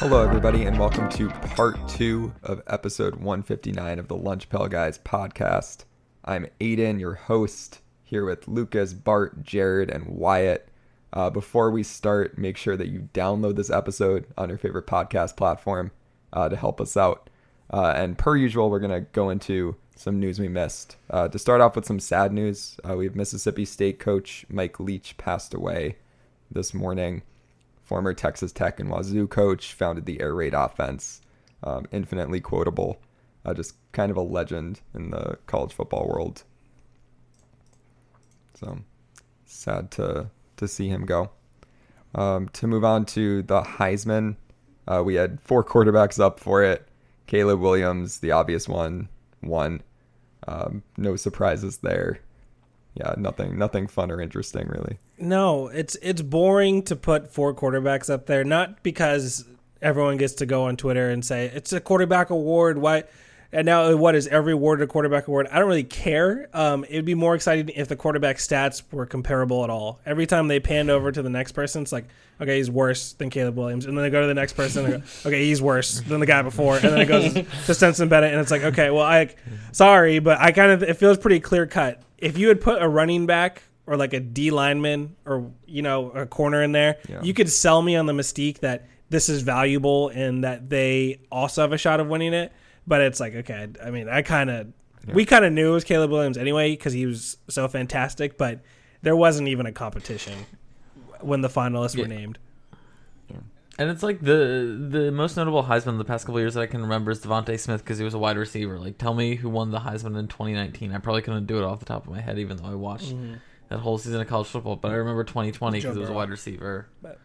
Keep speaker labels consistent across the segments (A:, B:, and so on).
A: Hello, everybody, and welcome to part two of episode 159 of the Lunch Guys podcast. I'm Aidan, your host, here with Lucas, Bart, Jarod, and Wyatt. Uh, before we start, make sure that you download this episode on your favorite podcast platform uh, to help us out. Uh, and per usual, we're going to go into some news we missed. Uh, to start off with some sad news, uh, we have Mississippi State coach Mike Leach passed away this morning former Texas Tech and Wazoo coach, founded the air raid offense, um, infinitely quotable, uh, just kind of a legend in the college football world. So sad to to see him go. Um, to move on to the Heisman, uh, we had four quarterbacks up for it. Caleb Williams, the obvious one, won. Um, no surprises there yeah, nothing, nothing fun or interesting really.
B: No, it's it's boring to put four quarterbacks up there. Not because everyone gets to go on Twitter and say it's a quarterback award. Why? And now, what is every award a quarterback award? I don't really care. Um, it'd be more exciting if the quarterback stats were comparable at all. Every time they panned over to the next person, it's like, okay, he's worse than Caleb Williams, and then they go to the next person, and go, okay, he's worse than the guy before, and then it goes to Stetson Bennett, and it's like, okay, well, I, sorry, but I kind of it feels pretty clear cut if you had put a running back or like a D lineman or you know a corner in there, yeah. you could sell me on the mystique that this is valuable and that they also have a shot of winning it. But it's like okay, I mean, I kind of yeah. we kind of knew it was Caleb Williams anyway because he was so fantastic, but there wasn't even a competition when the finalists yeah. were named.
C: And it's like the the most notable Heisman in the past couple years that I can remember is DeVonta Smith because he was a wide receiver. Like, tell me who won the Heisman in 2019. I probably couldn't do it off the top of my head, even though I watched mm-hmm. that whole season of college football. But I remember 2020 because it was a wide receiver. But.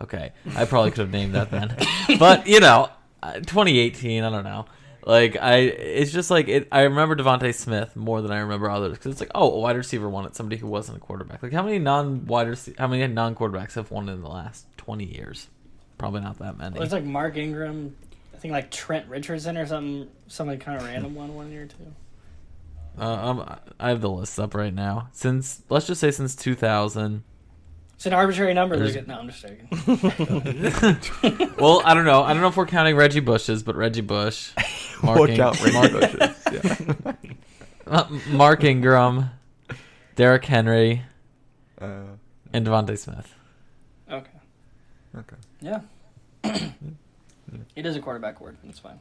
C: Okay, I probably could have named that then. but you know, uh, 2018. I don't know. Like I, it's just like it. I remember DeVonta Smith more than I remember others because it's like, oh, a wide receiver won it. Somebody who wasn't a quarterback. Like how many non wide rec- how many non quarterbacks have won in the last 20 years? Probably not that many.
D: Well, it's like Mark Ingram. I think like Trent Richardson or something. Somebody kind of random one one year too.
C: Uh, um, I have the list up right now. Since let's just say since 2000.
D: It's an arbitrary number. There's... No, I'm just joking.
C: well, I don't know. I don't know if we're counting Reggie Bush's, but Reggie Bush.
A: Mark we'll count Reggie Mark, Bush's.
C: Yeah. Uh, Mark Ingram, Derrick Henry, uh, and DeVonta Smith.
D: Okay.
A: Okay.
D: Yeah. it is a quarterback word. It's fine.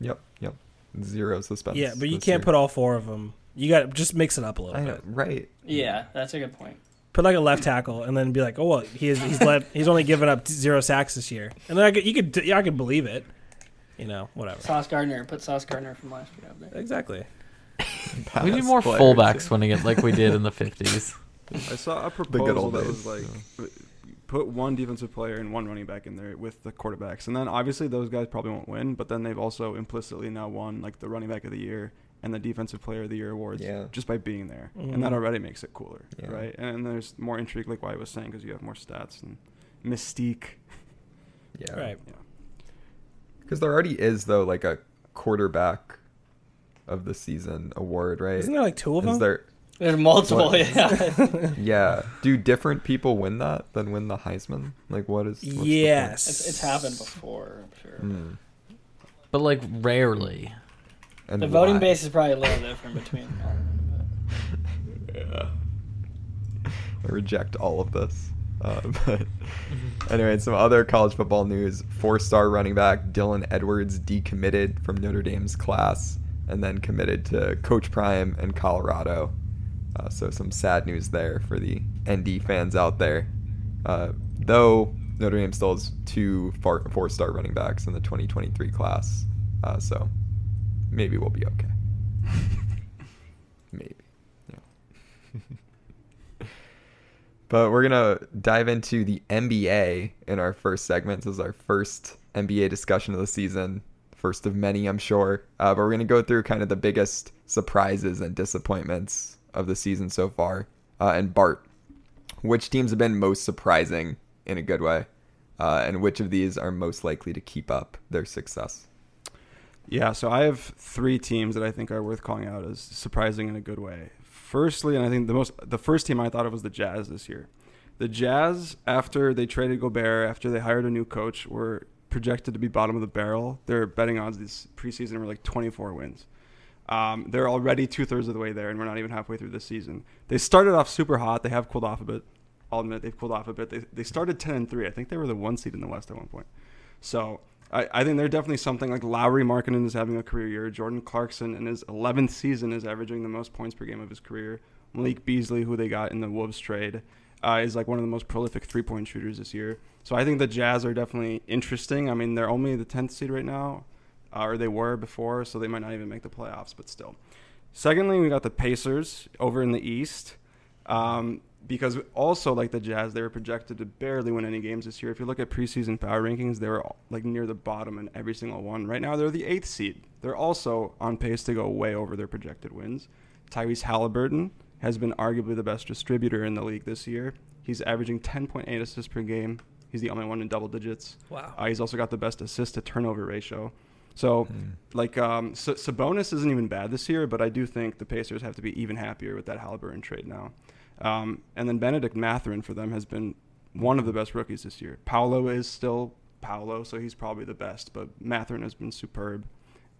A: Yep. Yep. Zero suspense.
B: Yeah, but you can't year. put all four of them. You got to just mix it up a little bit.
A: Right.
D: Yeah, that's a good point.
B: Put like a left tackle, and then be like, oh well, he is, he's let he's only given up zero sacks this year, and then I could you could yeah, I could believe it. You know, whatever.
D: Sauce Gardner, put Sauce Gardner from last year up
B: there. Exactly.
C: we need more fullbacks winning it like we did in the fifties.
E: I saw a proposal that was like put one defensive player and one running back in there with the quarterbacks. And then obviously those guys probably won't win, but then they've also implicitly now won like the running back of the year and the defensive player of the year awards yeah. just by being there. Mm-hmm. And that mm-hmm. already makes it cooler, yeah. right? And there's more intrigue like Wyatt was saying because you have more stats and mystique.
A: Yeah.
B: Right.
A: Yeah. Cuz there already is though like a quarterback of the season award, right?
B: Isn't there like two of them?
A: Is there
D: there's multiple, what?
A: yeah. yeah. Do different people win that than win the Heisman? Like, what is?
B: Yes,
D: it's, it's, happened before. I'm sure. Mm.
C: But like rarely.
D: And the why? voting base is probably a little different between.
A: yeah. I reject all of this. Uh, but anyway, some other college football news: four-star running back Dylan Edwards decommitted from Notre Dame's class and then committed to Coach Prime in Colorado. Uh, so some sad news there for the ND fans out there. Uh, though Notre Dame still has two four star running backs in the 2023 class. Uh, so maybe we'll be okay. maybe. Yeah. But we're gonna dive into the NBA in our first segment. This is our first NBA discussion of the season, first of many, I'm sure. Uh, but we're gonna go through kind of the biggest surprises and disappointments of the season so far. Uh, and Bart, which teams have been most surprising in a good way, uh, and which of these are most likely to keep up their success?
E: Yeah, so I have three teams that I think are worth calling out as surprising in a good way. Firstly, and I think the most the first team I thought of was the Jazz this year. The Jazz, after they traded Gobert, after they hired a new coach, were projected to be bottom of the barrel. Their betting odds this preseason were like 24 wins. Um, they're already two thirds of the way there, and we're not even halfway through the season. They started off super hot. They have cooled off a bit. I'll admit they've cooled off a bit. They, they started 10 and 3. I think they were the one seed in the West at one point. So I, I think they're definitely something like Lauri Markkanen is having a career year. Jordan Clarkson in his 11th season is averaging the most points per game of his career. Malik Beasley, who they got in the Wolves trade, uh, is like one of the most prolific three point shooters this year. So I think the Jazz are definitely interesting. I mean, they're only the 10th seed right now or they were before, so they might not even make the playoffs, but still. Secondly, we got the Pacers over in the East. Um, because also like the Jazz, they were projected to barely win any games this year. If you look at preseason power rankings, they were like near the bottom in every single one. Right now, they're the eighth seed. They're also on pace to go way over their projected wins. Tyrese Halliburton has been arguably the best distributor in the league this year. He's averaging 10.8 assists per game. He's the only one in double digits.
B: Wow.
E: Uh, he's also got the best assist to turnover ratio. So, mm. like, um, S- Sabonis isn't even bad this year, but I do think the Pacers have to be even happier with that Halliburton trade now. Um, and then Bennedict Mathurin for them has been one of the best rookies this year. Paolo is still Paolo, so he's probably the best, but Mathurin has been superb.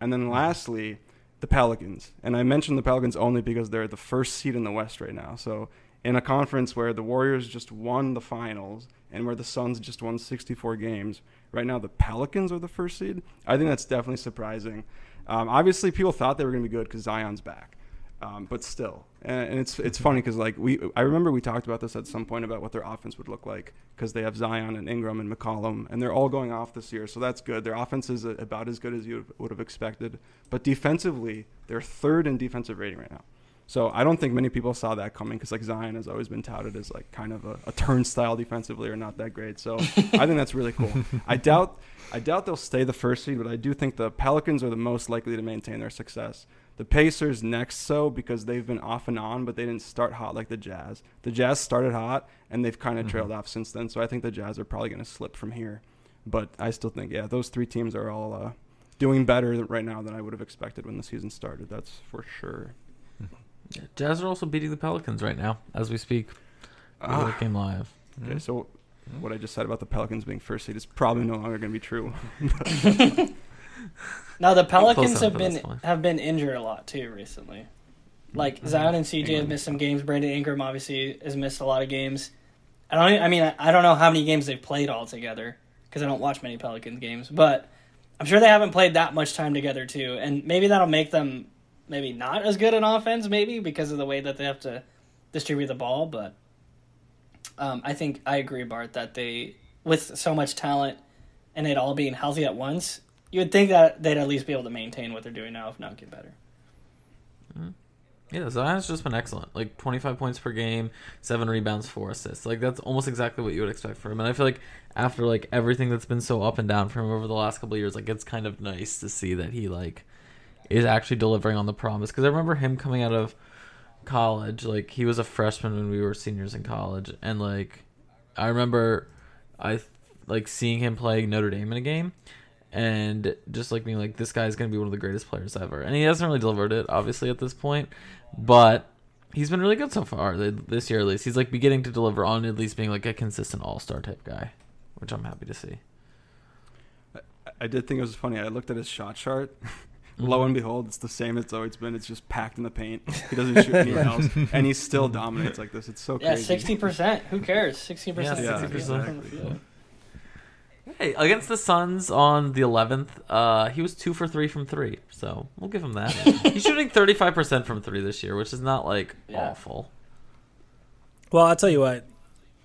E: And then lastly, the Pelicans. And I mentioned the Pelicans only because they're the first seed in the West right now. So in a conference where the Warriors just won the finals and where the Suns just won 64 games, Right now, the Pelicans are the first seed. I think that's definitely surprising. Um, obviously, people thought they were going to be good because Zion's back, um, but still, and, and it's it's funny because like we, I remember we talked about this at some point about what their offense would look like because they have Zion and Ingram and McCollum, and they're all going off this year, so that's good. Their offense is about as good as you would have expected, but defensively, they're third in defensive rating right now. So I don't think many people saw that coming because like Zion has always been touted as like kind of a, a turnstile defensively or not that great. So I think that's really cool. I doubt I doubt they'll stay the first seed, but I do think the Pelicans are the most likely to maintain their success. The Pacers next, so because they've been off and on, but they didn't start hot like the Jazz. The Jazz started hot and they've kind of mm-hmm. trailed off since then. So I think the Jazz are probably going to slip from here. But I still think, yeah, those three teams are all uh, doing better right now than I would have expected when the season started. That's for sure.
C: Yeah, Jazz are also beating the Pelicans right now as we speak. Ah. game live.
E: Okay, mm-hmm. so what I just said about the Pelicans being first seed is probably no longer going to be true.
D: now the Pelicans have been have been injured a lot too recently. Like mm-hmm. Zion and CJ have missed some games. Brandon Ingram obviously has missed a lot of games. I don't. I mean, I don't know how many games they've played all together because I don't watch many Pelicans games. But I'm sure they haven't played that much time together too, and maybe that'll make them maybe not as good an offense, maybe because of the way that they have to distribute the ball. But um, I think I agree, Bart, that they with so much talent and it all being healthy at once, you would think that they'd at least be able to maintain what they're doing now, if not get better.
C: Mm-hmm. Yeah, Zion's just been excellent. Like 25 points per game, seven rebounds, four assists. Like that's almost exactly what you would expect from him. And I feel like after like everything that's been so up and down for him over the last couple years, like it's kind of nice to see that he like is actually delivering on the promise. Because I remember him coming out of college, like he was a freshman when we were seniors in college, and like I remember I like seeing him play Notre Dame in a game, and just like being like, this guy's gonna be one of the greatest players ever. And he hasn't really delivered it, obviously, at this point, but he's been really good so far this year at least. He's like beginning to deliver on at least being like a consistent All Star type guy, which I'm happy to see.
E: I did think it was funny. I looked at his shot chart. Lo and behold, it's the same it's always been. It's just packed in the paint. He doesn't shoot anywhere else, and he still dominates like this. It's so crazy.
D: yeah,
E: crazy.
D: sixty percent. Who cares? Sixty percent.
C: Yeah, sixty percent. Hey, against the Suns on the 11th, uh, he was two for three from three, so we'll give him that. He's shooting 35% from three this year, which is not like yeah. awful.
B: Well, I'll tell you what,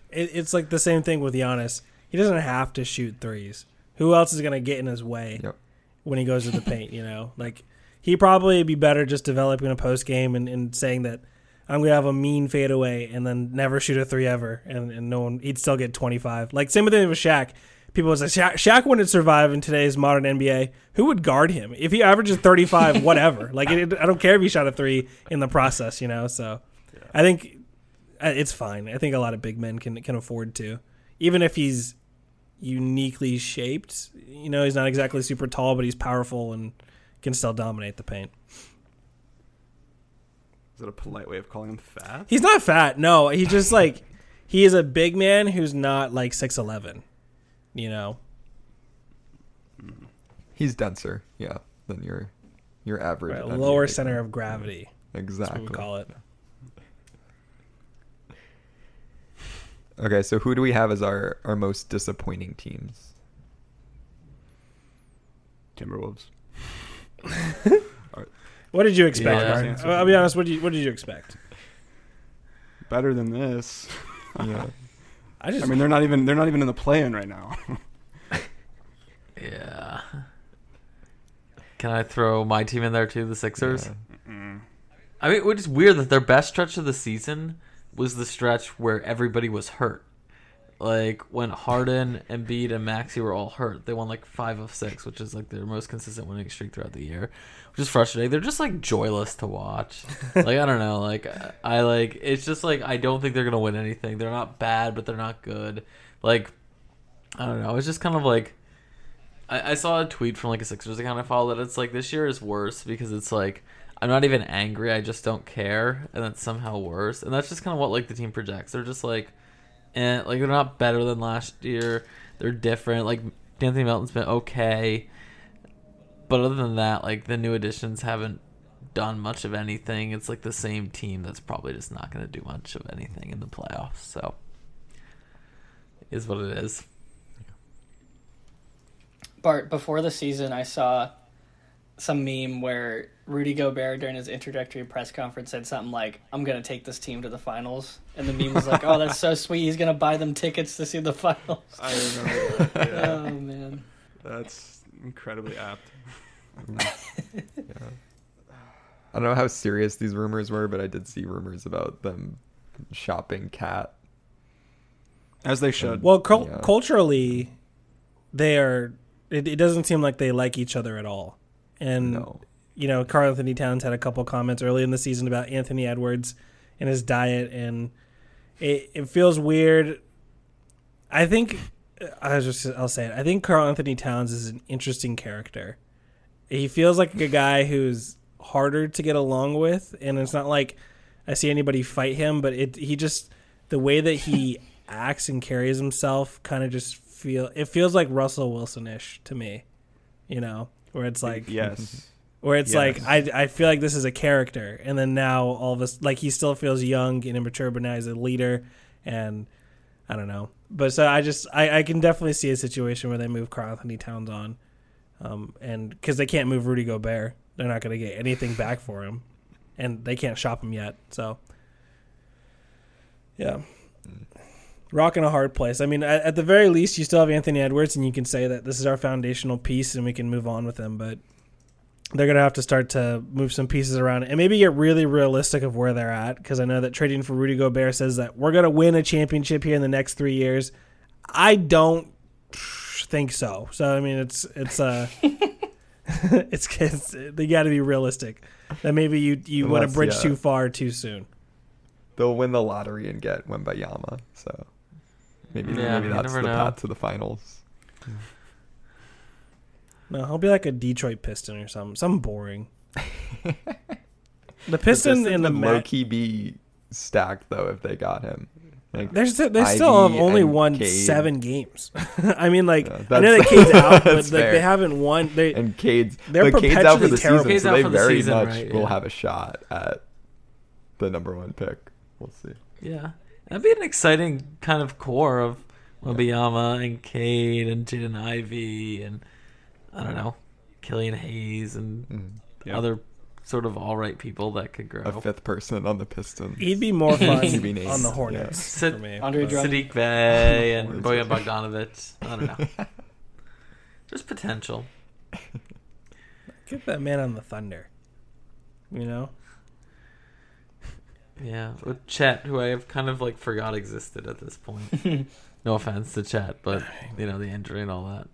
B: it, it's like the same thing with Giannis. He doesn't have to shoot threes. Who else is going to get in his way? Yep when he goes to the paint. You know, like he probably be better just developing a post game and, and saying that I'm gonna have a mean fadeaway and then never shoot a three ever, and, and no one he'd still get 25. Like same thing with Shaq. People would say Shaq, Shaq wouldn't survive in today's modern NBA. Who would guard him if he averages 35? whatever. Like it, I don't care if he shot a three in the process, you know. So I think uh, it's fine. I think a lot of big men can can afford to, even if he's uniquely shaped. You know, he's not exactly super tall, but he's powerful and can still dominate the paint.
E: Is that a polite way of calling him fat?
B: He's not fat. No, he's just like he is a big man who's not like six eleven. You know. Hmm.
A: He's denser, yeah, than your your average.
B: Right, lower center of gravity. That's
A: Exactly.
B: what we call it.
A: Okay, so who do we have as our our most disappointing teams?
E: Timberwolves.
B: What did you expect,
C: Yeah.
B: I'll I'll be honest. What did you What did you expect?
E: Better than this.
A: Yeah.
B: I just.
E: I mean, they're not even they're not even in the play-in right now.
C: Yeah. Can I throw my team in there too, the Sixers?
A: Yeah.
C: I mean, which is weird that their best stretch of the season was the stretch where everybody was hurt. Like when Harden, Embiid, and Maxey were all hurt, they won like five of six, which is like their most consistent winning streak throughout the year, which is frustrating. They're just like joyless to watch. like I don't know, like I- like it's just like I don't think they're gonna win anything. They're not bad, but they're not good. Like I don't know. It's just kind of like I, I saw a tweet from like a Sixers account I follow that it's like this year is worse because it's like I'm not even angry, I just don't care, and that's somehow worse. And that's just kind of what like the team projects. They're just like, eh, like they're not better than last year. They're different. Like Anthony Melton's been okay, but other than that, like the new additions haven't done much of anything. It's like the same team that's probably just not going to do much of anything in the playoffs. So, is what it is.
D: Bart, before the season, I saw some meme where Rudy Gobert during his introductory press conference said something like, "I'm gonna take this team to the finals," and the meme was like, "Oh, that's so sweet. He's gonna buy them tickets to see the finals."
E: I remember. That. Yeah.
D: Oh man.
E: That's incredibly apt. Mm.
A: I don't know how serious these rumors were, but I did see rumors about them shopping KAT.
E: As they should.
B: well, cul-
A: Yeah.
B: culturally, they are. It, it doesn't seem like they like each other at all. And
A: No.
B: you know, Carl Anthony Towns had a couple comments early in the season about Anthony Edwards and his diet, and it, it feels weird. I think I was just I'll say it. I think Carl Anthony Towns is an interesting character. He feels like a guy who's harder to get along with, and it's not like I see anybody fight him, but it he just the way that he acts and carries himself kind of just feel it feels like Russell Wilson ish to me, you know, where it's like
E: yes.
B: where it's
E: Yes.
B: like I I feel like this is a character, and then now all of us like he still feels young and immature, but now he's a leader, and I don't know. But so I just I, I can definitely see a situation where they move Carl Anthony Towns on, um, and because they can't move Rudy Gobert, they're not going to get anything back for him, and they can't shop him yet. So yeah. Rock in a hard place. I mean, at, at the very least, you still have Anthony Edwards, and you can say that this is our foundational piece, and we can move on with him. But they're gonna have to start to move some pieces around and maybe get really realistic of where they're at because I know that trading for Rudy Gobert says that we're gonna win a championship here in the next three years. I don't think so. So I mean, it's it's uh, it's, it's they got to be realistic. That maybe you you want to
A: Unless,
B: bridge
A: yeah.
B: too far too soon.
A: They'll win the lottery and get Wembanyama. So maybe
C: Yeah,
A: maybe that's the
C: know.
A: path to the finals.
B: No, he'll be like a Detroit Piston or something. Something boring. the Piston and the
A: would low key be stacked though if they got him. Like,
B: They're still, they still have only won
A: Cade.
B: seven games. I mean, like
A: Yeah,
B: I know that
A: that's-
B: Cade's out, but like,
A: fair.
B: they haven't won. They
A: and Cade's
B: They're
A: but Cade's out for
B: perpetually
A: the
B: terrible.
A: season,
C: Cade's
A: so they
C: for the
A: very
C: season,
A: much
C: right,
A: will have a shot at the number one pick. We'll see.
C: Yeah, that'd be an exciting kind of core of Wembanyama and Cade and Jaden Ivey and I don't know, Killian Hayes and
A: Mm.
E: Yep.
C: other sort of all right people that could grow.
A: A fifth person on the Pistons.
B: he'd be more fun
A: He'd be nice.
B: on the
A: Yeah.
B: Hornets
C: Sit-
B: for me.
D: Andre.
C: Saddiq Bey and Bojan Bogdanovic. I don't know. There's potential.
B: Get that man on the Thunder. You know,
C: Yeah, with Chet, who I have kind of like forgot existed at this point. no offense to Chet, but you know the injury and all that.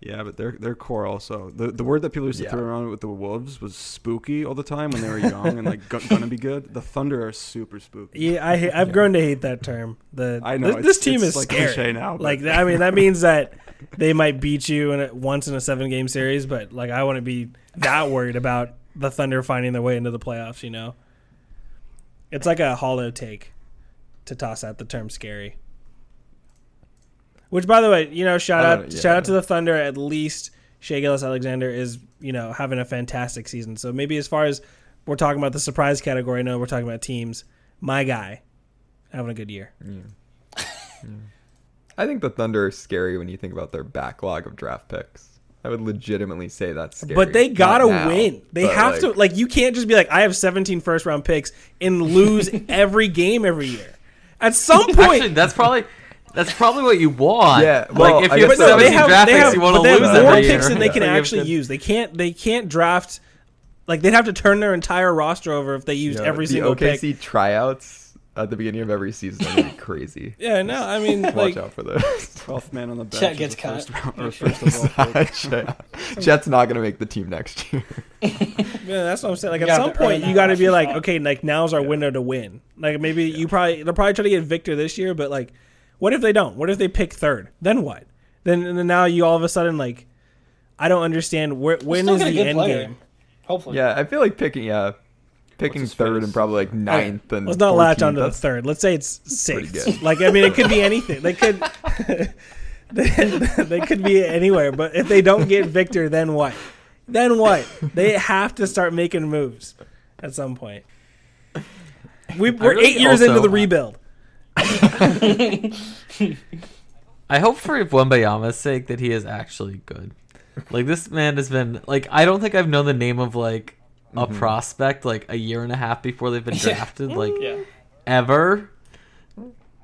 E: Yeah, but their their core also the the word that people used to
A: Yeah.
E: throw around with the Wolves was spooky all the time when they were young and like go- gonna be good. The Thunder are super spooky.
B: Yeah, I ha- I've grown to hate that term. The
E: I know
B: this,
E: it's-
B: this team
E: it's
B: is
E: like
B: scary.
E: cliche now, but-
B: Like I mean, that means that they might beat you in a, once in a seven game series, but like I wouldn't be that worried about the Thunder finding their way into the playoffs. You know, it's like a hollow take to toss out the term scary. Which, by the way, you know, shout out
A: yeah.
B: shout out to the Thunder. At least Shai Gilgeous-Alexander is you know having a fantastic season. So maybe as far as we're talking about the surprise category, I know we're talking about teams. My guy having a good year.
A: I think the Thunder are scary when you think about their backlog of draft picks. I would legitimately say that's scary.
B: But they gotta win. They have
A: like,
B: to like you can't just be like I have 17 first round picks and lose every game every year. At some point,
C: Actually, that's probably that's probably what you want.
A: Yeah, well,
C: like if you have
A: guess so.
B: no, they
C: 17
B: have,
C: draft
B: they
C: picks,
B: have,
C: you want
B: but
C: to
B: they have more
C: every
B: picks
C: year.
B: than they can
C: Like,
B: actually use. They can't they can't draft like they'd have to turn their entire roster over if they
A: you
B: used
A: know,
B: every
A: the
B: single
A: OKC
B: pick.
A: tryouts at the beginning of every season are gonna be crazy.
B: Yeah, no, I mean
A: Watch
B: like
A: out for those.
E: Twelfth man on the bench.
D: Chet gets
E: the
D: cut.
E: First round, first of all, pick.
A: Chet- Chet's not gonna make the team next year.
B: Yeah, that's what I'm saying. Like
D: You
B: at some point, you got to be like, okay, like now's our window to win. Like maybe you probably they'll probably try to get Victor this year, but like, what if they don't? What if they pick third? Then what? Then and then now you all of a sudden like, I don't understand where when
D: Still
B: is the end
D: player.
B: game?
D: Hopefully.
A: Yeah, I feel like picking yeah, picking third
E: face?
A: and probably like ninth and
B: Let's not latch
A: 14th,
B: onto the third. Let's say it's
A: pretty
B: sixth. Like I mean, it could be anything. They could. they, they could be anywhere, but if they don't get Victor, then what? Then what? They have to start making moves at some point. We, we're
C: really
B: eight years
C: also-
B: into the rebuild.
C: I hope for Wembanyama's sake that he is actually good. Like this man has been like I don't think I've known the name of like a
A: Mm-hmm.
C: prospect like a year and a half before they've been drafted like
D: Yeah.
C: ever.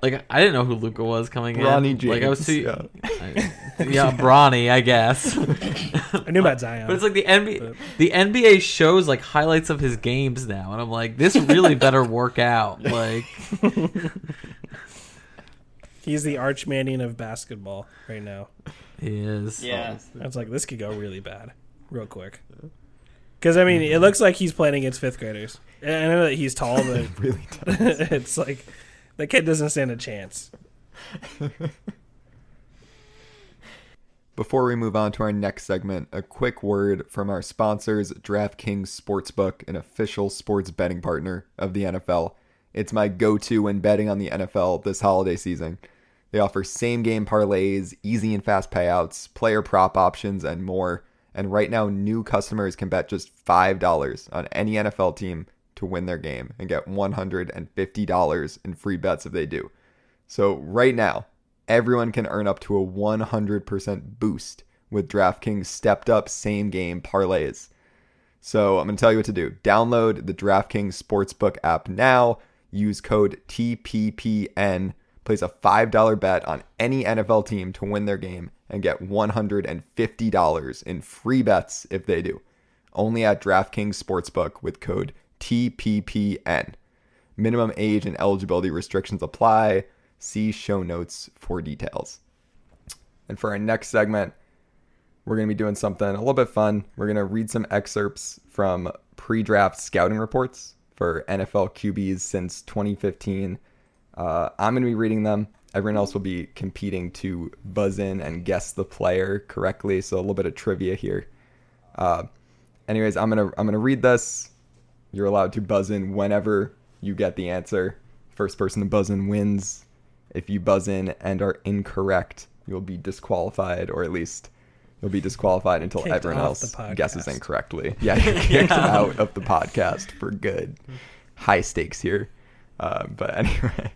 C: Like I didn't know who Luka was coming
A: Bronny
C: in. Like I was too
A: James,
C: yeah, yeah Bronny, I guess.
B: I knew about Zion.
C: But it's like the NBA, the NBA shows like highlights of his games now, and I'm like, this really better work out. Like,
B: He's the Arch Manning of basketball right now.
C: he is.
D: Yeah.
B: It's like this could go really bad, real quick. Because I mean, it mm-hmm. looks like he's playing against fifth graders. And I know that he's tall, but
A: really
B: it's like the kid doesn't stand a chance.
A: Before we move on to our next segment, a quick word from our sponsors, DraftKings Sportsbook, an official sports betting partner of the NFL. It's my go to when betting on the NFL this holiday season. They offer same game parlays, easy and fast payouts, player prop options, and more. And right now, new customers can bet just $5 on any NFL team to win their game and get $150 in free bets if they do. So, right now, everyone can earn up to a 100% boost with DraftKings stepped up same game parlays. So, I'm going to tell you what to do. Download the DraftKings Sportsbook app now, use code TPPN, place a $5 bet on any NFL team to win their game, and get $150 in free bets if they do. Only at DraftKings Sportsbook with code TPPN. Minimum age and eligibility restrictions apply. See show notes for details. And for our next segment, we're going to be doing something a little bit fun. We're going to read some excerpts from pre draft scouting reports for NFL QBs since 2015. Uh, I'm going to be reading them. Everyone else will be competing to buzz in and guess the player correctly. So a little bit of trivia here. Uh, anyways, I'm gonna I'm gonna read this. You're allowed to buzz in whenever you get the answer. First person to buzz in wins. If you buzz in and are incorrect, you'll be disqualified, or at least you'll be disqualified until
B: Kicked
A: everyone else guesses incorrectly. Yeah, you're kicked out of the podcast for good. High stakes here. Uh, but anyway.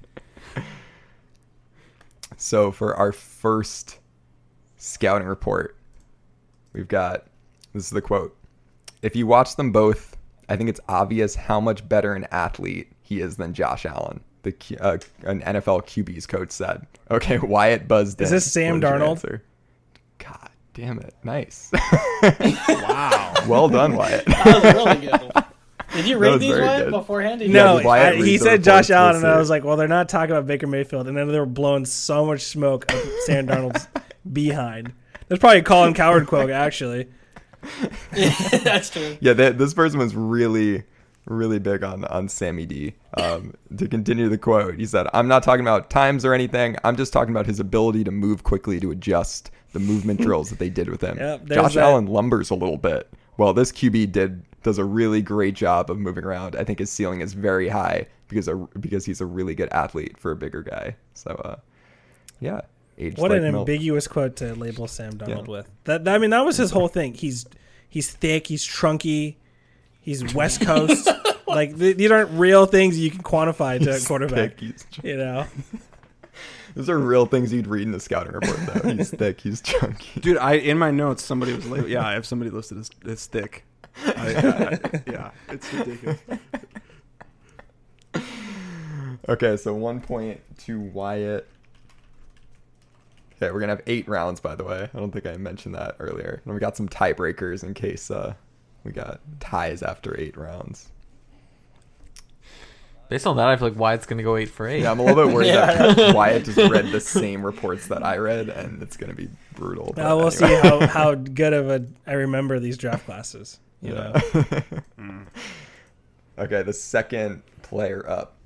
A: So for our first scouting report, we've got this is the quote. If you watch them both, I think it's obvious how much better an athlete he is than Josh Allen. The uh, an NFL QB's coach said. Okay, Wyatt buzzed
B: Is
A: in.
B: this Sam
A: What your
B: Darnold?
A: answer? God damn it! Nice. wow. well done, Wyatt.
D: That was really good. Did you read these
A: very
D: Wyatt,
A: good.
D: beforehand?
B: No,
A: did
B: I- he said Josh Allen, and I was like, well, they're not talking about Baker Mayfield, and then they were blowing so much smoke up Sam Darnold's behind. That's probably a Colin Cowherd quote, actually.
D: That's true.
A: Yeah, th- this person was really, really big on on Sammy D. Um, to continue the quote, he said, "I'm not talking about times or anything. I'm just talking about his ability to move quickly to adjust the movement drills that they did with him.
B: Yep,
A: Josh
B: that.
A: Allen lumbers a little bit. Well, this QB did does a really great job of moving around. I think his ceiling is very high because a, because he's a really good athlete for a bigger guy. So, uh, yeah." Aged
B: What
A: like
B: an
A: milk.
B: ambiguous quote to label Sam Darnold
A: Yeah.
B: with. That I mean, that was his whole thing. He's he's thick, he's trunky, he's West Coast. like th- these aren't real things you can quantify to a quarterback.
A: thick, he's
B: You know,
A: Those are real things you'd read in the scouting report, though. He's thick, he's chunky.
E: Dude, I in my notes somebody was like, yeah, I have somebody listed as, as thick. I, I, yeah, it's ridiculous.
A: Okay, so one point to Wyatt. Okay, we're gonna have eight rounds, by the way. I don't think I mentioned that earlier. And we got some tiebreakers in case uh, we got ties after eight rounds.
C: Based on that, I feel like Wyatt's gonna go eight for eight.
A: Yeah, I'm a little bit worried
D: Yeah.
A: that Wyatt just read the same reports that I read, and it's gonna be brutal. but
B: now we'll see how how good of a I remember these draft classes. You know,
A: Yeah. Hmm. Okay, the second player up.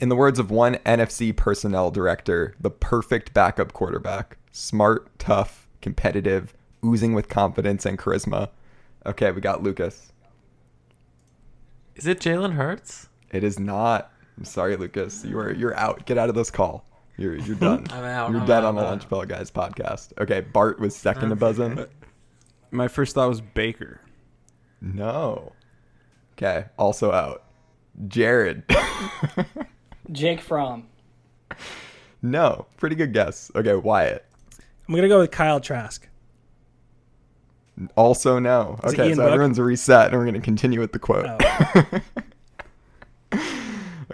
A: In the words of one NFC personnel director, the perfect backup quarterback. Smart, tough, competitive, oozing with confidence and charisma. Okay, we got Lucas.
C: Is it Jalen Hurts?
A: It is not. I'm sorry, Lucas. You are you're out. Get out of this call. You're you're done.
C: I'm out,
A: You're
C: I'm
A: dead
C: out,
A: on the Lunch. Bell Guys podcast. Okay, Bart was second to buzz in.
E: Uh, my first thought was Baker.
A: No. Okay, also out. Jarod.
D: Jake Fromm.
A: no. Pretty good guess. Okay, Wyatt.
B: I'm gonna go with Kyle Trask.
A: Also no.
B: Is it
A: Okay,
B: Ian
A: so
B: Book?
A: everyone's reset, and we're gonna continue with the quote.
B: Oh.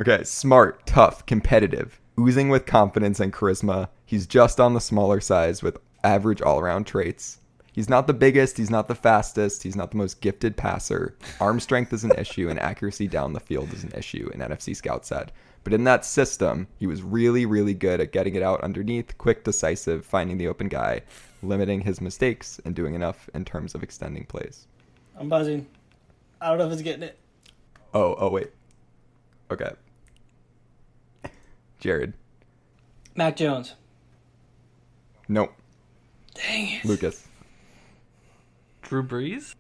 A: Okay, smart, tough, competitive, oozing with confidence and charisma. He's just on the smaller size with average all-around traits. He's not the biggest, he's not the fastest, he's not the most gifted passer. Arm strength is an issue and accuracy down the field is an issue, an NFC scout said. But in that system, he was really, really good at getting it out underneath, quick, decisive, finding the open guy, limiting his mistakes, and doing enough in terms of extending plays.
D: I'm buzzing. I don't know if it's getting it.
A: Oh, oh wait. Okay. Jarod.
D: Mac Jones.
A: Nope.
D: Dang it.
A: Lucas.
C: Drew Brees?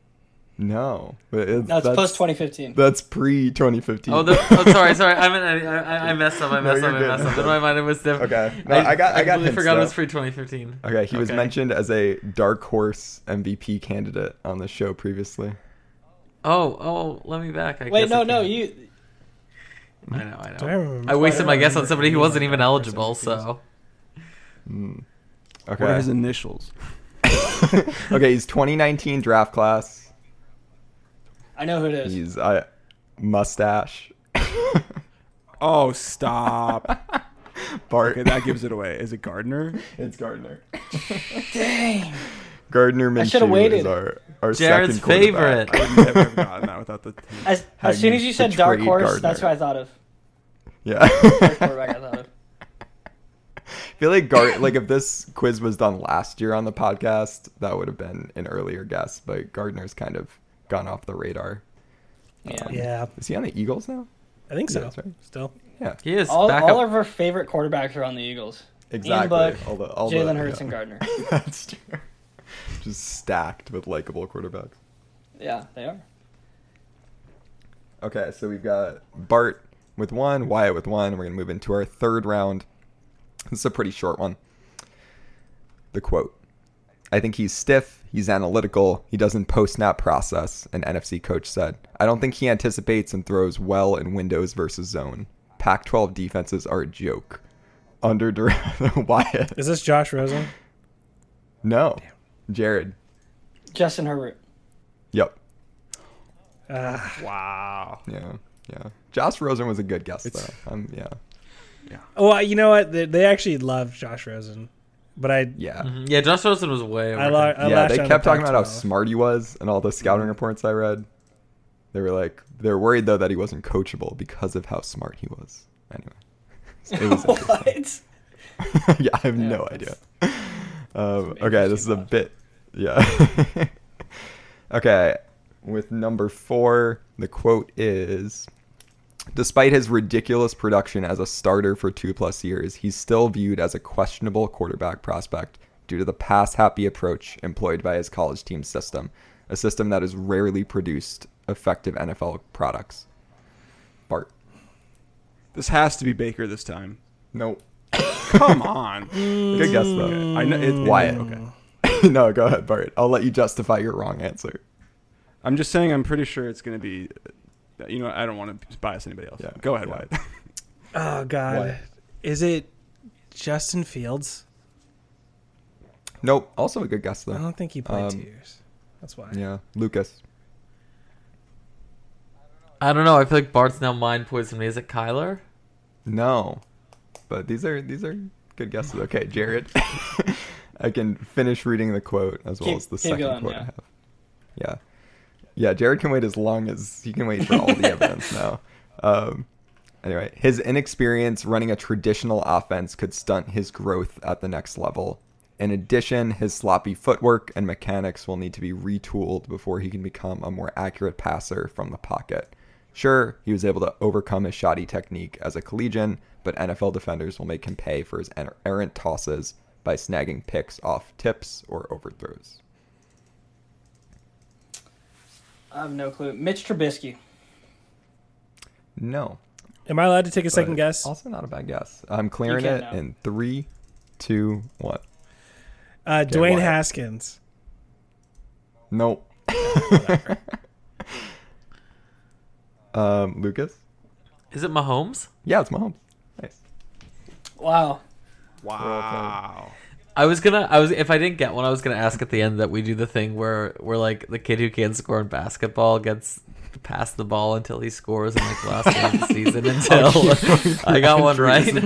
A: No. But it's-
D: No, it's post 2015.
A: That's pre 2015.
C: Oh, the, oh, sorry, sorry. I meant I, I, I messed up. I messed
A: you're
C: up. I messed up. In my mind, it was different.
A: Okay. No, I got- I got
C: completely
A: hints,
C: forgot it was pre 2015.
A: Okay, he was mentioned as a dark horse MVP candidate on the show previously.
C: Oh, oh, let me back. I
D: Wait,
C: guess
D: no,
C: I
D: no, you.
C: I know, I know.
B: Do I
C: wasted my guess on somebody who wasn't even eligible,
B: MVPs.
C: so.
A: Hmm.
E: What are his initials?
A: okay, he's 2019 draft class.
D: I know who it is.
A: He's uh, mustache.
E: Oh, stop.
A: Bart.
E: okay, that gives it away. Is it Gardner?
A: it's Gardner.
D: Dang.
A: Gardner
D: I should've
A: Minshew
D: waited.
A: is our, our
C: Jarod's
A: second
C: favorite.
E: I would never have gotten that without the.
D: As, as soon as you said dark horse,
A: Gardner.
D: that's what I thought of.
A: Yeah.
D: First quarterback I thought of.
A: I feel like Gar like if this quiz was done last year on the podcast, that would have been an earlier guess. But Gardner's kind of gone off the radar.
D: Yeah.
B: Um, yeah,
A: Is he on the Eagles now?
B: I think so.
A: Yeah, right.
B: Still,
A: Yeah,
C: He is
D: All,
C: back
D: all
C: up.
D: of our favorite quarterbacks are on the Eagles.
A: exactly.
D: Buck,
A: all the, all the-
D: Jalen Hurts
A: yeah.
D: and Gardner.
A: that's true. Just stacked with likable quarterbacks.
D: Yeah, they are.
A: Okay, so we've got Bart with one, Wyatt with one. We're gonna move into our third round. This is a pretty short one. The quote. I think he's stiff, he's analytical, he doesn't post snap process, an NFC coach said. I don't think he anticipates and throws well in windows versus zone. Pac 12 defenses are a joke. Under direct Wyatt.
B: is this Josh Rosen?
A: No. Jarod.
D: Justin Herbert.
A: Yep.
B: Ah,
E: Wow.
A: Yeah. Yeah. Josh Rosen was a good guess
E: It's-
A: though. Um, yeah.
B: Oh, you know what? They, they actually loved Josh Rosen, but I
A: Yeah.
C: Mhm. Yeah, Josh Rosen was way over.
B: I,
C: him.
B: I
A: yeah, they kept
B: the
A: talking about how smart he was and all the scouting reports I read. They were like they're worried though that he wasn't coachable because of how smart he was. Anyway, it was interesting.
D: what?
A: yeah, I have
D: Yeah,
A: no idea. Um, okay, this is a bit. Yeah. okay, with number four, the quote is Despite his ridiculous production as a starter for two plus years, he's still viewed as a questionable quarterback prospect due to the pass happy approach employed by his college team system, a system that has rarely produced effective NFL products. Bart.
E: This has to be Baker this time.
A: Nope.
E: Come on.
A: Good guess, though.
E: Okay, I know it,
A: Wyatt.
E: Okay.
A: no, go ahead, Bart. I'll let you justify your wrong answer.
E: I'm just saying. I'm pretty sure it's going to be. Uh, You know, I don't want to bias anybody else.
A: Yeah,
E: Go ahead,
A: yeah.
E: Wyatt.
B: Oh God,
A: What?
B: is it Justin Fields?
A: Nope. Also a good guess, though.
B: I don't think he played
A: Um,
B: two years. That's why.
A: Yeah. Lucas.
C: I don't know. I feel like Bart's now mind poisoned me. Is it Kyler?
A: No. But these are these are good guesses. Okay, Jarod. I can finish reading the quote as well
D: Keep-
A: as the second
D: going,
A: quote I have. Yeah. Yeah, Jarod can wait as long as he can wait for all the evidence now. Um, anyway, his inexperience running a traditional offense could stunt his growth at the next level. In addition, his sloppy footwork and mechanics will need to be retooled before he can become a more accurate passer from the pocket. Sure, he was able to overcome his shoddy technique as a collegian, but NFL defenders will make him pay for his er- errant tosses by snagging picks off tips or overthrows.
D: I have no clue. Mitch Trubisky.
A: No.
B: Am I allowed to take a second guess?
A: Also, not a bad guess. I'm clearing it
D: now.
A: in three, two, one.
B: Uh,
A: Okay,
B: Dwayne
A: Wyatt.
B: Haskins.
A: Nope. um, Lucas.
C: Is it Mahomes?
A: Yeah, it's Mahomes. Nice.
D: Wow.
E: Wow. Wow.
C: I was gonna. I was. If I didn't get one, I was gonna ask at the end that we do the thing where where like the kid who can't score in basketball gets pass the ball until he scores in like the last game of the season until
A: oh,
C: I got one right.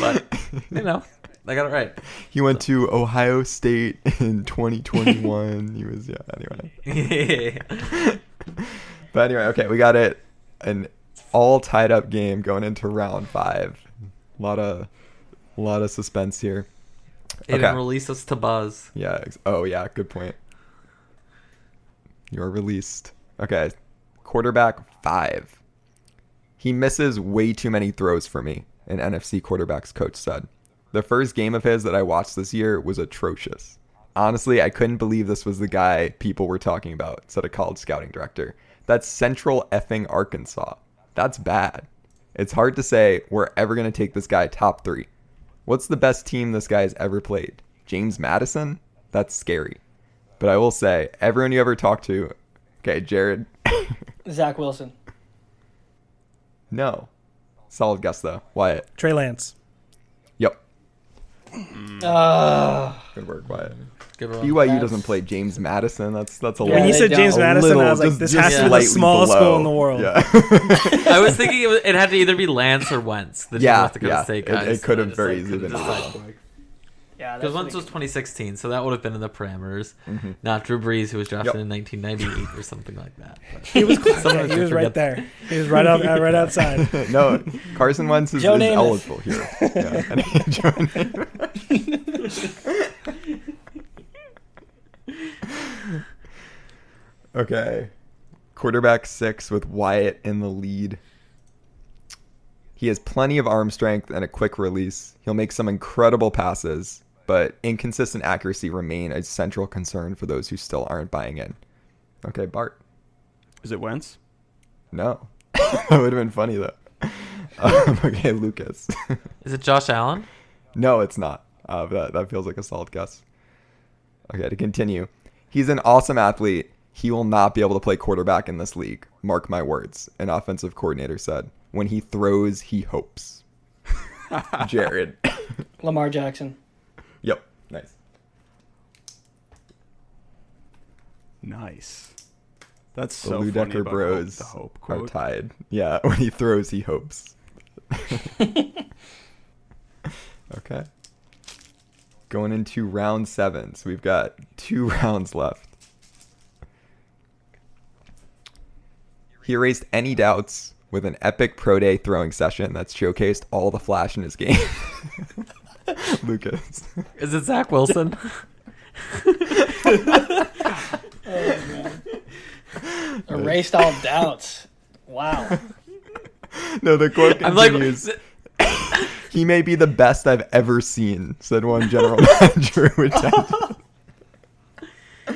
C: but you know, I got it right.
A: he went to Ohio State in 2021. he was yeah. Anyway, but anyway, okay, we got it. An all tied up game going into round five. A lot of, a lot of suspense here.
C: It
A: Okay.
C: release us to buzz.
A: Yeah. Oh, yeah. Good point. You're released. Okay. Quarterback five. He misses way too many throws for me, an NFC quarterback's coach said. The first game of his that I watched this year was atrocious. Honestly, I couldn't believe this was the guy people were talking about, said a college scouting director. That's Central effing Arkansas. That's bad. It's hard to say we're ever going to take this guy top three. What's the best team this guy's ever played? James Madison? That's scary. But I will say, everyone you ever talk to, okay, Jarod,
D: Zach Wilson.
A: no. Solid guess though. Wyatt.
B: Trey Lance.
A: Yep.
D: Uh,
A: Good work, Wyatt.
C: Good one.
A: BYU
D: That's-
A: doesn't play James Madison. That's that's a
D: Yeah,
B: when you said. James
A: a
B: Madison, I was like, this
A: just
B: has to be the smallest
A: below.
B: school in the world.
A: Yeah.
C: I was thinking it, was, it had to either be Lance or Wentz. The
A: Yeah,
C: North Dakota
A: yeah.
C: State
A: It-
C: guys.
A: it could have
C: just,
A: very
C: like,
A: easily been
C: decide
A: Wilson.
D: yeah,
C: Because
D: that's
C: Wentz was 2016, so that would have been in the parameters.
A: Mhm.
C: Not Drew Brees, who was drafted
A: Yep.
C: in 1998 or something like that. But
B: He was close. He was right there. He was right out, right outside.
A: no, Carson Wentz is, is eligible here. Yeah. And Joe Namath. okay. Quarterback six with Wyatt in the lead. He has plenty of arm strength and a quick release. He'll make some incredible passes, but inconsistent accuracy remain a central concern for those who still aren't buying in. Okay, Bart.
E: Is it Wentz?
A: No. that would have been funny though. Um, okay, Lucas.
C: is it Josh Allen?
A: no, it's not. Uh, that that feels like a solid guess. Okay, to continue, he's an awesome athlete. He will not be able to play quarterback in this league. Mark my words. An offensive coordinator said. When he throws, he hopes. Jarod.
D: Lamar Jackson.
A: yep. Nice.
E: Nice. That's
A: The
E: so
A: Lou
E: funny
A: Decker
E: about
A: Bros
E: the hope
A: are tied. Yeah, when he throws, he hopes. okay going into round seven. So we've got two rounds left. He erased any doubts with an epic pro day throwing session that showcased all the flash in his game. Lucas.
C: Is it Zach Wilson? oh, man.
D: Erased all doubts. Wow.
A: No, the quote continues.
C: I'm like,
A: he may be the best I've ever seen, said one general manager. Which I,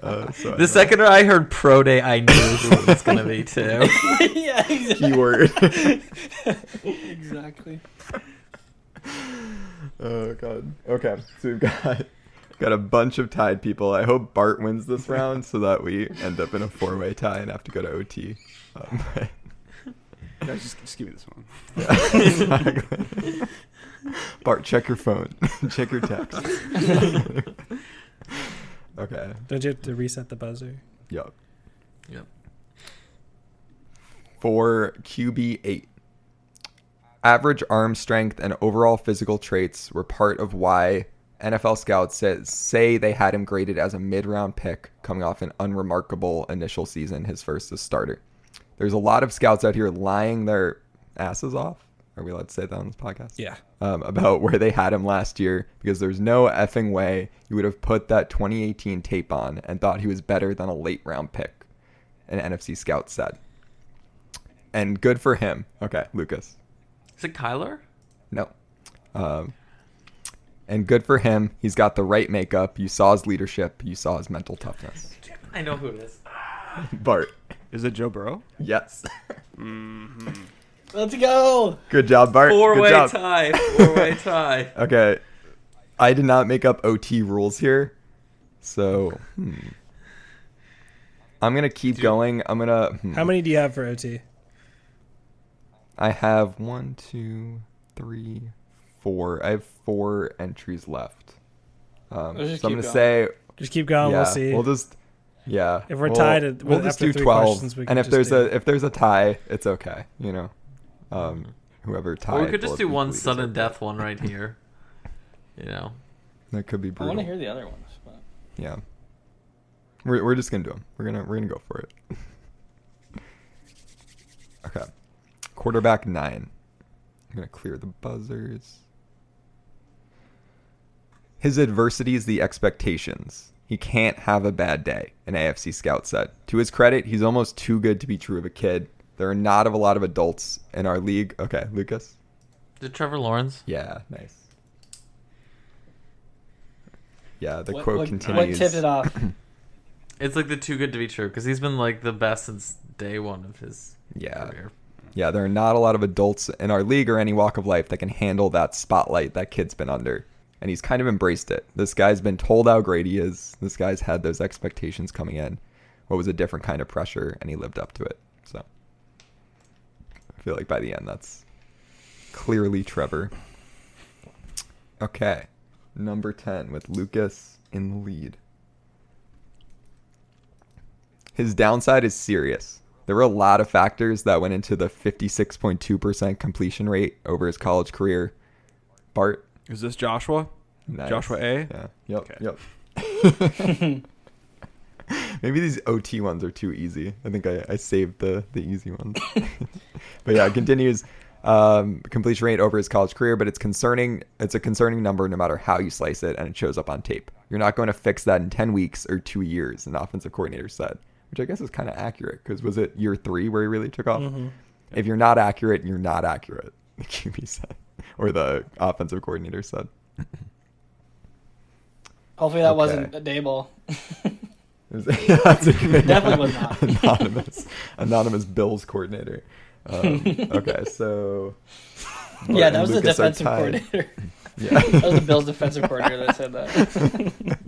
A: uh, so
C: the second I heard pro day, I knew who it was gonna be too.
D: yeah, exactly.
A: keyword.
D: exactly.
A: oh god. Okay, so we've got got a bunch of tied people. I hope Bart wins this round so that we end up in a four way tie and have to go to OT. Um,
E: Guys, just, just give me this one.
A: yeah, exactly. Bart, check your phone. check your text. okay.
B: Don't you have to reset the buzzer?
A: Yep.
C: Yep.
A: For QB8, average arm strength and overall physical traits were part of why NFL scouts says, say they had him graded as a mid round pick coming off an unremarkable initial season, his first as starter. There's a lot of scouts out here lying their asses off. Are we allowed to say that on this podcast?
B: Yeah.
A: um, about where they had him last year because there's no effing way you would have put that 2018 tape on and thought he was better than a late round pick, an NFC scout said. And good for him. Okay, Lucas.
C: Is it Kyler?
A: No. Um, and good for him. He's got the right makeup. You saw his leadership. You saw his mental toughness.
C: I know who it is.
A: Bart.
E: Is it Joe Burrow?
A: Yes.
D: Let's go.
A: Good job, Bart.
C: Four way tie. Four way tie.
A: Okay. I did not make up OT rules here. So, hmm. I'm going to keep going. I'm going to. Hmm.
B: How many do you have for OT?
A: I have one, two, three, four. I have four entries left. Um,
D: just
A: so I'm
D: keep
A: going to
D: going.
A: say.
B: Just keep going.
A: yeah,
B: we'll see.
A: We'll just. Yeah.
B: If we're
A: we'll-
B: tied at-
A: we'll
B: with-
A: just do
B: three
A: 12.
B: questions, we
A: and
B: can
A: if
B: just
A: there's
B: do-
A: a if there's a tie, it's okay. You know, um, whoever tied.
C: Or we could just do one
A: equally
C: sudden death one right here. You know.
A: That could be brutal.
D: I want to hear the other ones. But...
A: Yeah. We're, we're just gonna do them. We're gonna we're gonna go for it. okay. Quarterback nine. I'm gonna clear the buzzers. His adversity is the expectations. He can't have a bad day, an AFC scout said. To his credit, he's almost too good to be true of a kid. There are not of a lot of adults in our league. Okay, Lucas.
C: Did Trevor Lawrence?
A: Yeah, nice. Yeah, the
D: what,
A: quote
D: what,
A: continues.
D: What tipped it off?
C: It's like the too good to be true because he's been like the best since day one of his
A: Yeah.
C: career.
A: Yeah, there are not a lot of adults in our league or any walk of life that can handle that spotlight that kid's been under. And he's kind of embraced it. This guy's been told how great he is. This guy's had those expectations coming in. What was a different kind of pressure, and he lived up to it. So I feel like by the end, that's clearly Trevor. Okay, number 10 with Lucas in the lead. His downside is serious. There were a lot of factors that went into the 56.2% completion rate over his college career. Bart?
E: Is this Joshua?
A: Nice.
E: Joshua A?
A: Yeah. Yep.
E: Okay.
A: Yep. Maybe these OT ones are too easy. I think I, I saved the, the easy ones. but yeah, it continues um, completion rate over his college career, but it's concerning. It's a concerning number no matter how you slice it, and it shows up on tape. You're not going to fix that in 10 weeks or two years, an offensive coordinator said, which I guess is kind of accurate because was it year three where he really took off?
B: Mhm.
A: If you're not accurate, you're not accurate, the QB said, or the offensive coordinator said.
D: Hopefully that
A: Okay.
D: wasn't.
A: It was- yeah, that's a good
D: Definitely was not.
A: anonymous, anonymous Bills coordinator. Um, okay, so Bart
D: yeah, that was the
A: Lucas are
D: defensive coordinator.
A: Yeah,
D: that was the Bills defensive coordinator that said that.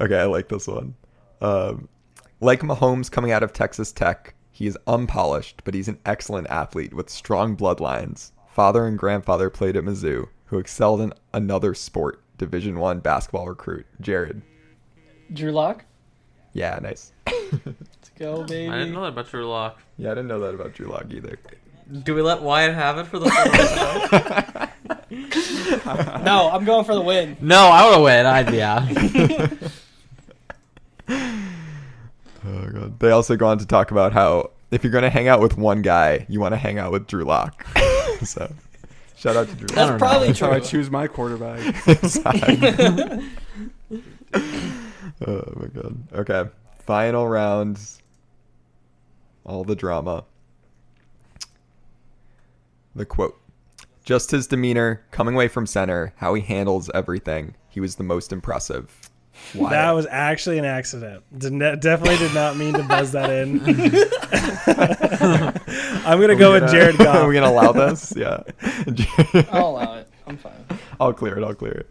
A: okay, I like this one. Um, like Mahomes coming out of Texas Tech, he is unpolished, but he's an excellent athlete with strong bloodlines. Father and grandfather played at Mizzou, who excelled in another sport. Division One basketball recruit Jarod.
D: Drew Lock.
A: Yeah, nice.
D: Let's go, baby.
C: I didn't know that about Drew Lock.
A: Yeah, I didn't know that about Drew Lock either.
C: Do we let Wyatt have it for the four?
D: No, I'm going for the win.
C: no, I want to win. I'd yeah.
A: Oh god. they also go on to talk about how if you're going to hang out with one guy, you want to hang out with Drew Lock. so, shout out to Drew.
C: I
D: That's
C: don't
D: probably
E: That's how I choose my quarterback.
A: Exactly. oh my god. Okay. Final rounds. All the drama. The quote. Just his demeanor, coming away from center, how he handles everything. He was the most impressive. Why?
B: That was actually an accident. Did ne- definitely did not mean to buzz that in. I'm gonna go with Jared
A: Are
B: Goff.
A: we gonna allow this? Yeah.
D: I'll allow it. I'm fine.
A: I'll clear it. I'll clear it.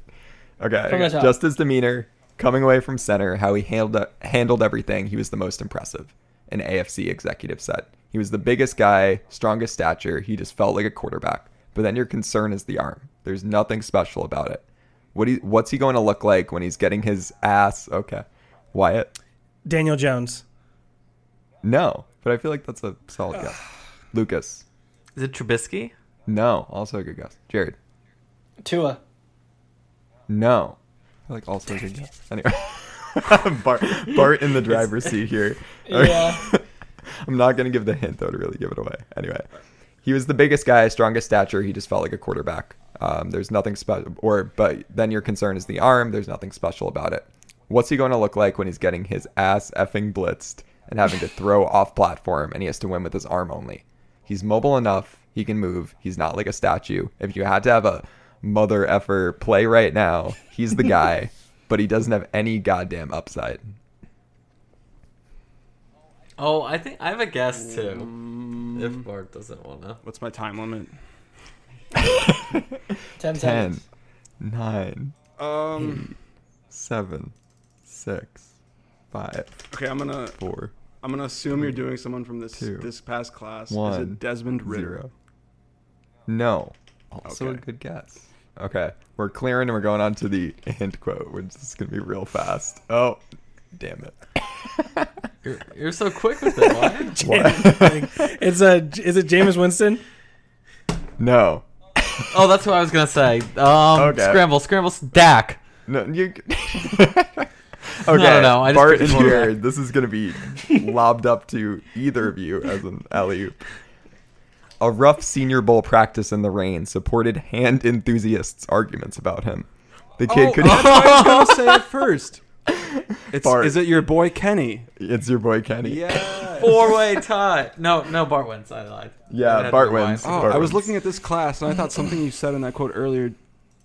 A: Okay.
D: From the.
A: Just his demeanor, coming away from center, how he handled handled everything. He was the most impressive. An AFC executive said he was the biggest guy, strongest stature. He just felt like a quarterback. But then your concern is the arm. There's nothing special about it. What he, what's he going to look like when he's getting his ass? Okay, Wyatt.
B: Daniel Jones.
A: No, but I feel like that's a solid guess. Lucas.
C: Is it Trubisky?
A: No, also a good guess. Jarod.
D: Tua.
A: No. I feel like also a good guess. Anyway. Bart, Bart in the driver's seat here.
D: Yeah.
A: I'm not going to give the hint, though, to really give it away. Anyway, he was the biggest guy, strongest stature. He just felt like a quarterback. Um, there's nothing special, or but then your concern is the arm. There's nothing special about it. What's he going to look like when he's getting his ass effing blitzed and having to throw off platform and he has to win with his arm only? He's mobile enough. He can move. He's not like a statue. If you had to have a mother effer play right now, he's the guy, but he doesn't have any goddamn upside.
C: Oh, I think I have a guess too.
E: Mm,
C: If Bart doesn't want to.
E: what's my time limit?
D: 10
A: 10,
D: seconds.
A: 9,
E: Um.
A: seven, six, five,
E: Okay, I'm gonna
A: four,
E: I'm gonna assume you're doing someone from this
A: Two,
E: this past class. Is
A: one,
E: it Desmond Ridder?
A: zero. No. Also a good guess. Okay, we're clearing and we're going on to the end quote, which is gonna be real fast. Oh, damn it!
C: You're, you're so quick with it. Why?
A: What?
B: It's a. Is it Jameis Winston?
A: no,
C: oh, that's what I was gonna say. Um,
A: Okay.
C: scramble, scramble, Dak.
A: no, you. okay,
C: no, I just
A: Bart
C: picked
A: and
C: a quarterback.
A: Jarod, this is gonna be lobbed up to either of you as an alley oop. A rough Senior Bowl practice in the rain supported hand enthusiasts' arguments about him. The kid
E: Oh,
A: could.
E: that's what I was gonna say it first. It's
A: Bart.
E: is it your boy Kenny?
A: it's your boy Kenny.
E: Yeah.
C: Four way tie. No, no, Bart wins. I lied.
A: Yeah,
C: I had to
A: Bart
C: rewind.
A: wins.
E: Oh,
A: Bart
E: I was
A: wins.
E: looking at this class and I thought something you said in that quote earlier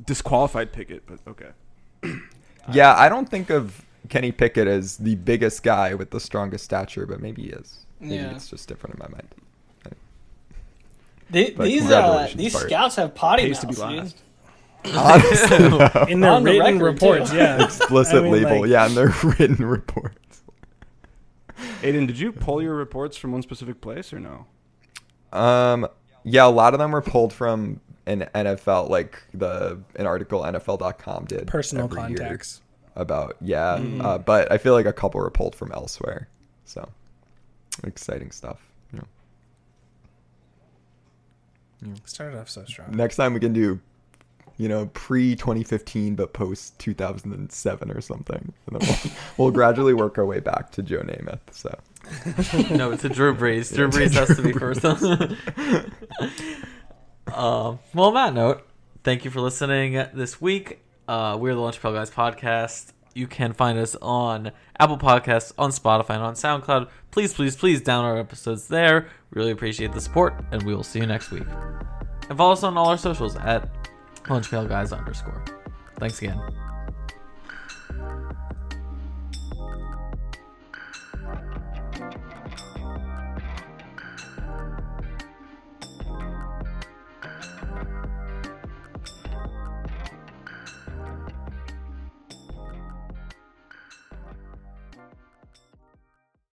E: disqualified Pickett, but okay.
A: Yeah, I don't think of Kenny Pickett as the biggest guy with the strongest stature, but maybe he is. Maybe
D: Yeah.
A: it's just different in my mind.
D: The-
A: But
D: these uh,
A: congratulations,
D: these
A: Bart.
D: scouts have potty
E: Pays to be
D: mouths, dude.
E: last.
A: Honestly, no.
B: In their
D: On the
B: written
D: record,
B: reports,
D: too.
B: yeah.
A: explicit
B: I mean,
A: label.
B: like-
A: yeah, in their written reports.
E: Aidan, did you pull your reports from one specific place or no?
A: Um, yeah, a lot of them were pulled from an NFL, like the an article NFL.com did.
B: Personal contacts.
A: about yeah,
B: Mm-hmm.
A: uh, but I feel like a couple were pulled from elsewhere. So exciting stuff. You know.
B: Started off so strong.
A: Next time we can do, you know, pre 2015 but post 2007 or something, and then we'll, we'll gradually work our way back to Joe Namath. So
C: no, it's a Drew Brees. Drew Brees
A: Drew
C: has to be first. um, well, on that note, thank you for listening this week. Uh, we're the Lunch Pail Guys podcast. You can find us on Apple Podcasts, on Spotify, and on SoundCloud. Please, please, please download our episodes there. Really appreciate the support, and we will see you next week. And follow us on all our socials at Lunch Pail Guys underscore. Thanks again.